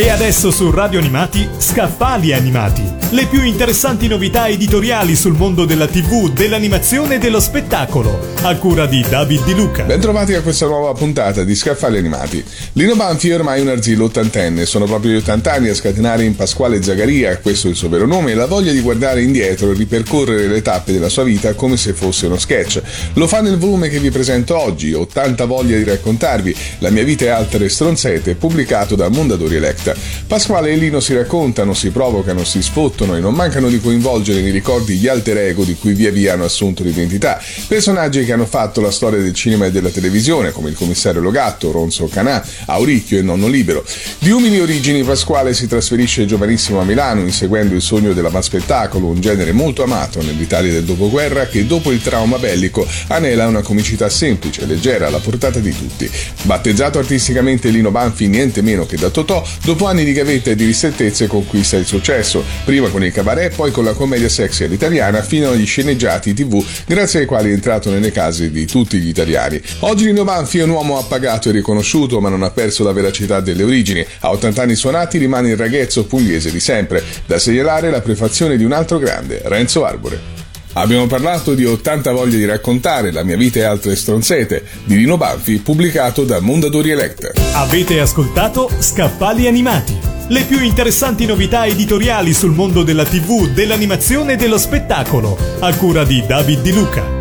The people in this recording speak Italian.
E adesso su Radio Animati, Scaffali Animati. Le più interessanti novità editoriali sul mondo della TV, dell'animazione e dello spettacolo. A cura di David Di Luca. Bentrovati a questa nuova puntata di Scaffali Animati. Lino Banfi è ormai un arzillo ottantenne. Sono proprio gli ottant'anni a scatenare in Pasquale Zagaria, questo è il suo vero nome, la voglia di guardare indietro e ripercorrere le tappe della sua vita come se fosse uno sketch. Lo fa nel volume che vi presento oggi, 80 voglia di raccontarvi, La mia vita e altre stronzete, pubblicato da Mondadori Electra vita. Pasquale e Lino si raccontano, si provocano, si sfottono e non mancano di coinvolgere nei ricordi gli alter ego di cui via via hanno assunto l'identità. Personaggi che hanno fatto la storia del cinema e della televisione, come il commissario Logatto, Ronzo Canà, Auricchio e Nonno Libero. Di umili origini Pasquale si trasferisce giovanissimo a Milano, inseguendo il sogno della spettacolo, un genere molto amato nell'Italia del dopoguerra che dopo il trauma bellico anela una comicità semplice, leggera, alla portata di tutti. Battezzato artisticamente Lino Banfi niente meno che da Totò, dopo Dopo anni di gavetta e di ristrettezze conquista il successo, prima con il cabaret, poi con la commedia sexy all'italiana, fino agli sceneggiati tv, grazie ai quali è entrato nelle case di tutti gli italiani. Oggi Lino Banfi è un uomo appagato e riconosciuto, ma non ha perso la veracità delle origini. A 80 anni suonati rimane il ragazzo pugliese di sempre. Da segnalare la prefazione di un altro grande, Renzo Arbore. Abbiamo parlato di 80 voglie di raccontare, la mia vita e altre stronzete, di Lino Banfi, pubblicato da Mondadori Elector. Avete ascoltato Scaffali Animati, le più interessanti novità editoriali sul mondo della TV, dell'animazione e dello spettacolo, a cura di David Di Luca.